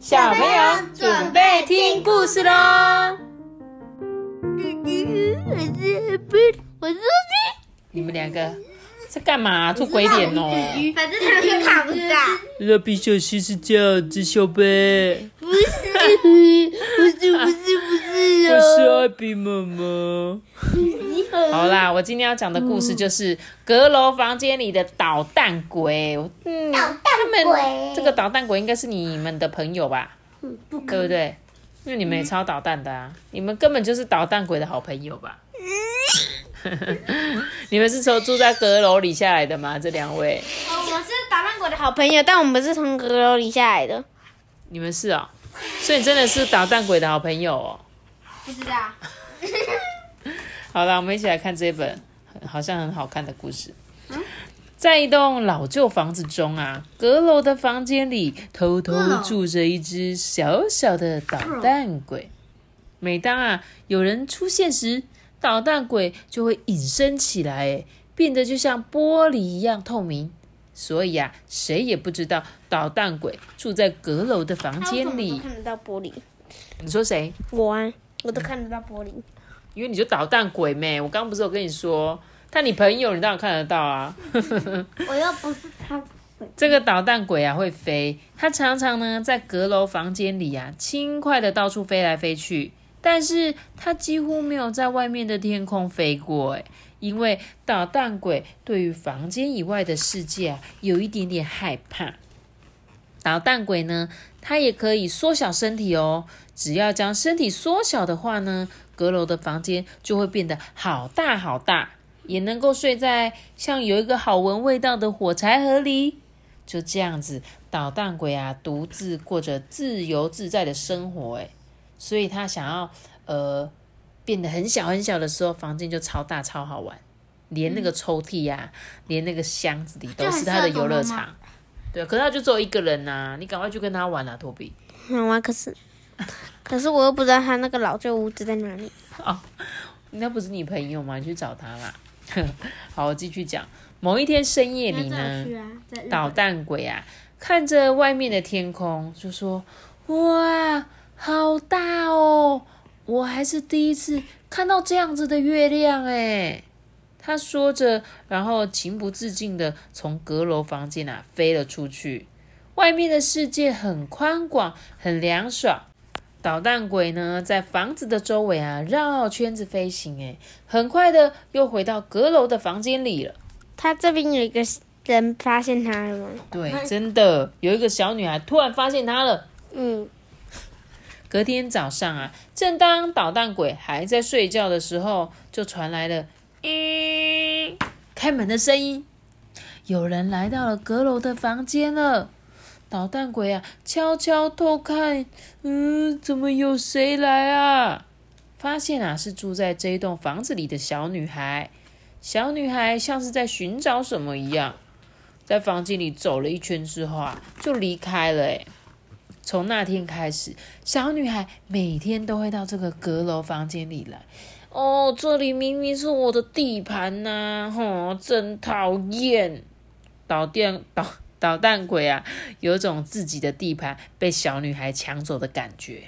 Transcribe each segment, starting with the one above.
小朋友准备听故事喽！我是不是我是你们两个在干嘛？做鬼脸哦！反正他们看不到。蜡笔小新是这样子，小贝，不是，不是，不是，不是。艾比妈妈。好啦，我今天要讲的故事就是阁楼房间里的捣蛋鬼。嗯，他们这个捣蛋鬼应该是你们的朋友吧？不对不对？因为你们也超捣蛋的啊，你们根本就是捣蛋鬼的好朋友吧？你们是从住在阁楼里下来的吗？这两位，我们是捣蛋鬼的好朋友，但我们是从阁楼里下来的。你们是哦，所以真的是捣蛋鬼的好朋友哦。不知道。好了，我们一起来看这本好像很好看的故事。在一栋老旧房子中啊，阁楼的房间里偷偷住着一只小小的捣蛋鬼。每当啊有人出现时，捣蛋鬼就会隐身起来，哎，变得就像玻璃一样透明。所以啊，谁也不知道捣蛋鬼住在阁楼的房间里。看得到玻璃。你说谁？我啊，我都看得到玻璃。因为你就捣蛋鬼妹，我刚刚不是有跟你说，但你朋友你当然看得到啊。我又不是他。这个捣蛋鬼啊会飞，它常常呢在阁楼房间里啊轻快的到处飞来飞去，但是它几乎没有在外面的天空飞过诶，因为捣蛋鬼对于房间以外的世界啊有一点点害怕。捣蛋鬼呢，它也可以缩小身体哦，只要将身体缩小的话呢，阁楼的房间就会变得好大好大，也能够睡在像有一个好闻味道的火柴盒里。就这样子，捣蛋鬼啊，独自过着自由自在的生活。诶，所以他想要呃变得很小很小的时候，房间就超大超好玩，连那个抽屉呀、连那个箱子里都是他的游乐场。对，可是他就只有一个人呐、你赶快去跟他玩啊，托比。好啊，可是，可是我又不知道他那个老旧屋子在哪里。哦，那不是你朋友吗？你去找他啦。好，我继续讲。某一天深夜里呢，捣蛋鬼啊，看着外面的天空，就说：“哇，好大哦！我还是第一次看到这样子的月亮哎。”他说着，然后情不自禁的从阁楼房间啊飞了出去。外面的世界很宽广，很凉爽。捣蛋鬼呢，在房子的周围啊绕圈子飞行，诶，很快的又回到阁楼的房间里了。他这边有一个人发现他了吗？对，真的有一个小女孩突然发现他了。嗯，隔天早上啊，正当捣蛋鬼还在睡觉的时候，就传来了“咦”开门的声音，有人来到了阁楼的房间了。捣蛋鬼啊，悄悄偷看，嗯，怎么有谁来啊？发现啊，是住在这一栋房子里的小女孩。小女孩像是在寻找什么一样，在房间里走了一圈之后啊，就离开了。诶，从那天开始，小女孩每天都会到这个阁楼房间里来。哦，这里明明是我的地盘呐、吼，真讨厌！捣蛋捣捣蛋鬼啊，有种自己的地盘被小女孩抢走的感觉。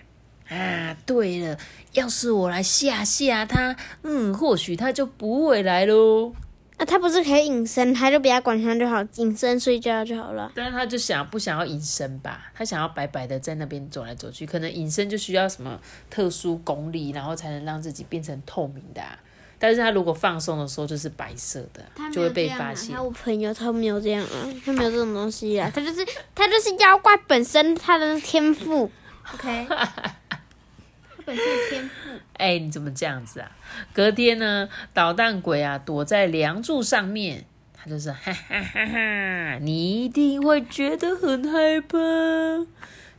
啊，对了，要是我来吓吓他，嗯，或许他就不会来喽。啊、他不是可以隐身，他就不要管他就好，隐身睡觉就好了。但是他就想不想要隐身吧？他想要白白的在那边走来走去，可能隐身就需要什么特殊功力，然后才能让自己变成透明的、啊。但是他如果放松的时候就是白色的，就会被发现他。我朋友他没有这样啊，他没有这种东西啊，他就是他就是妖怪本身他的天赋。OK，他本身的天赋。哎、你怎么这样子啊？隔天呢，捣蛋鬼啊躲在梁柱上面，他就说：“哈哈哈哈，你一定会觉得很害怕。”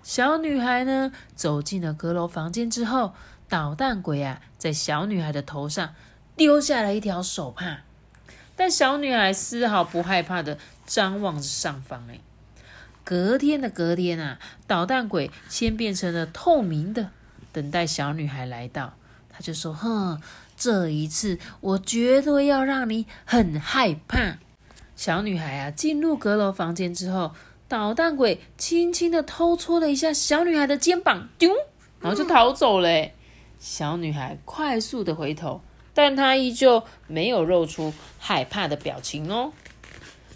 小女孩呢走进了阁楼房间之后，捣蛋鬼啊在小女孩的头上丢下了一条手帕，但小女孩丝毫不害怕的张望着上方。哎，隔天的隔天啊，捣蛋鬼先变成了透明的，等待小女孩来到。他就说：“哼，这一次我绝对要让你很害怕。”小女孩啊，进入阁楼房间之后，捣蛋鬼轻轻的偷戳了一下小女孩的肩膀，丢，然后就逃走了。小女孩快速的回头，但她依旧没有露出害怕的表情哦。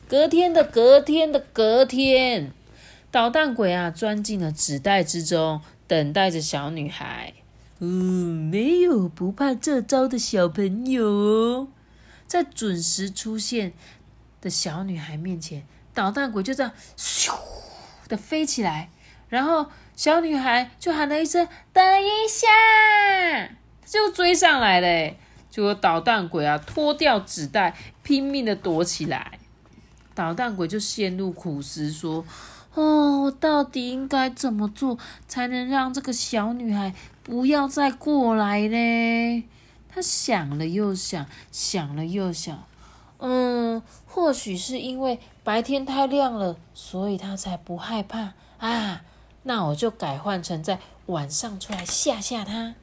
隔天的隔天的隔天，捣蛋鬼啊钻进了纸袋之中，等待着小女孩。嗯，没有不怕这招的小朋友，在准时出现的小女孩面前，捣蛋鬼就这样咻的飞起来，然后小女孩就喊了一声“等一下”，就追上来了。结果捣蛋鬼啊脱掉纸袋，拼命的躲起来。捣蛋鬼就陷入苦思，说：“哦，我到底应该怎么做才能让这个小女孩？”不要再过来嘞！他想了又想，想了又想，嗯，或许是因为白天太亮了，所以他才不害怕啊。那我就改换成在晚上出来吓吓他。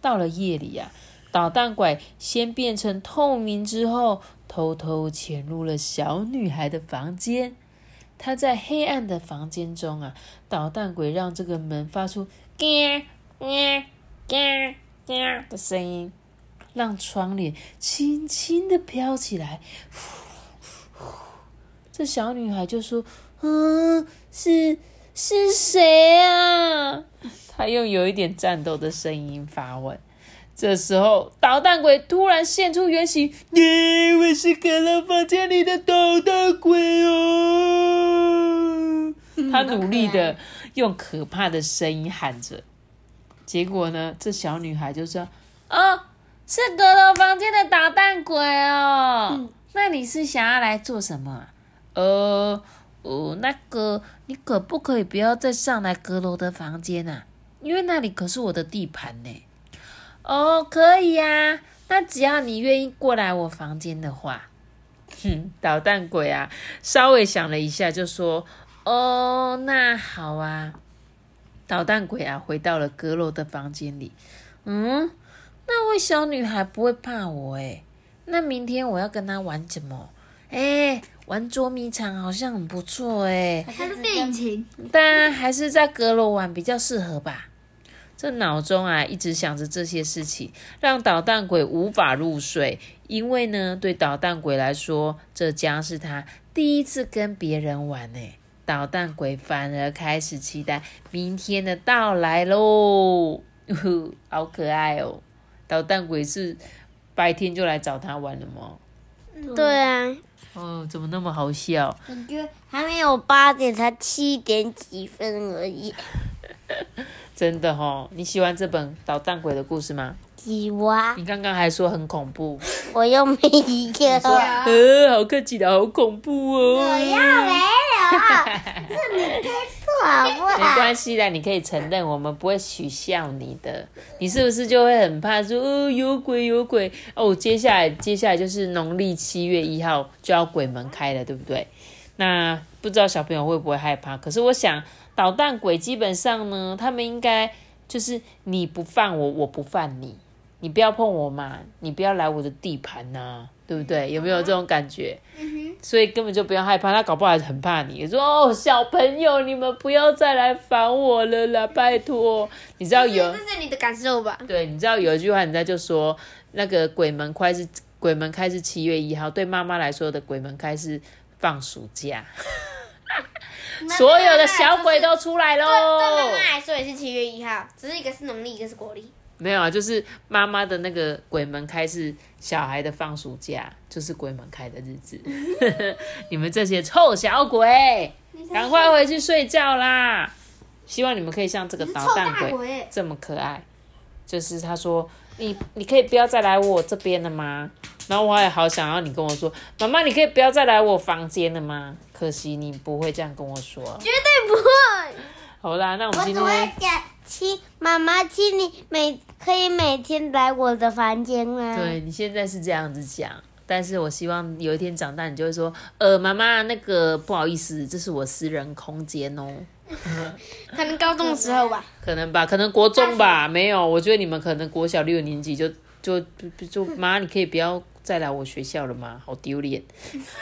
到了夜里呀，捣蛋鬼先变成透明，之后偷偷潜入了小女孩的房间。他在黑暗的房间中啊，捣蛋鬼让这个门发出“嘎嘎嘎嘎的声音，让窗帘轻轻的飘起来。这小女孩就说：“嗯，是是谁啊？”她用有一点颤抖的声音发问。这时候，捣蛋鬼突然现出原形：“耶，我是阁楼房间里的捣蛋鬼哦！”他努力的用可怕的声音喊着。结果呢？这小女孩就说：“哦，是阁楼房间的捣蛋鬼哦。那你是想要来做什么？呃，呃，那个，你可不可以不要再上来阁楼的房间啊？因为那里可是我的地盘呢。哦，可以呀。那只要你愿意过来我房间的话，哼，捣蛋鬼啊，稍微想了一下，就说：哦，那好啊。”捣蛋鬼啊，回到了阁楼的房间里。嗯，那位小女孩不会怕我哎。那明天我要跟她玩什么？哎，玩捉迷藏好像很不错哎。还是电影？但还是在阁楼玩比较适合吧。这脑中啊一直想着这些事情，让捣蛋鬼无法入睡。因为呢，对捣蛋鬼来说，这将是他第一次跟别人玩呢。捣蛋鬼反而开始期待明天的到来喽，好可爱哦！捣蛋鬼是白天就来找他玩了吗？对啊。哦，怎么那么好笑？感觉还没有八点，才七点几分而已。真的哦，你喜欢这本捣蛋鬼的故事吗？喜欢。你刚刚还说很恐怖。我又没一个。呃，好客气的，好恐怖哦。我要没。是你开错好不好？没关系的，你可以承认，我们不会取笑你的。你是不是就会很怕说，哦，有鬼有鬼哦？接下来，接下来就是农历七月一号就要鬼门开了，对不对？那不知道小朋友会不会害怕？可是我想，捣蛋鬼基本上呢，他们应该就是你不犯我，我不犯你，你不要碰我嘛，你不要来我的地盘呐，对不对？有没有这种感觉？所以根本就不要害怕，他搞不好很怕你。说哦，小朋友，你们不要再来烦我了啦，拜托。你知道有这是你的感受吧？对，你知道有一句话，人家就说那个鬼门开是鬼门开是七月一号，对妈妈来说的鬼门开是放暑假，所有的小鬼都出来喽。对妈妈来说也是七月一号，只是一个是农历，一个是国历。没有啊，就是妈妈的那个鬼门开是小孩的放暑假，就是鬼门开的日子。你们这些臭小鬼，赶快回去睡觉啦！希望你们可以像这个捣蛋鬼这么可爱。就是他说，你你可以不要再来我这边了吗？然后我也好想要你跟我说，妈妈，你可以不要再来我房间了吗？可惜你不会这样跟我说，绝对不会。好啦，那我们今天。亲，妈妈，请你每可以每天来我的房间吗？对你现在是这样子讲，但是我希望有一天长大，你就会说，呃，妈妈，那个不好意思，这是我私人空间哦。可能高中的时候吧。可能吧，可能国中吧，没有，我觉得你们可能国小六年级就就就妈，你可以不要再来我学校了吗？好丢脸，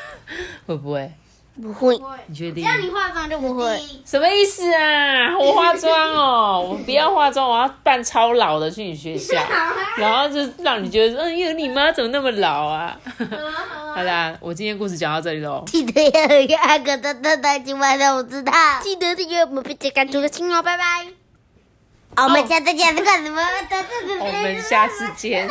会不会？不会，你确定？你化妆就不会。什么意思啊？我化妆哦，我不要化妆，我要扮超老的去你学校，然后就让你觉得，嗯，有你妈怎么那么老啊？好啦，我今天故事讲到这里喽。记得要有一个赞，赞，赞，今晚的我知道。记得订阅我们，并且关注个新哦，拜拜。我们下次见，干什么？我们下次见。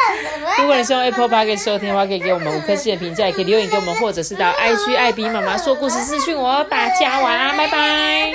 如果你是用 Apple Park 收听的话，可以给我们五颗星的评价，也可以留言给我们，或者是到 IG 艾比妈妈说故事私讯我。大家晚安，拜拜。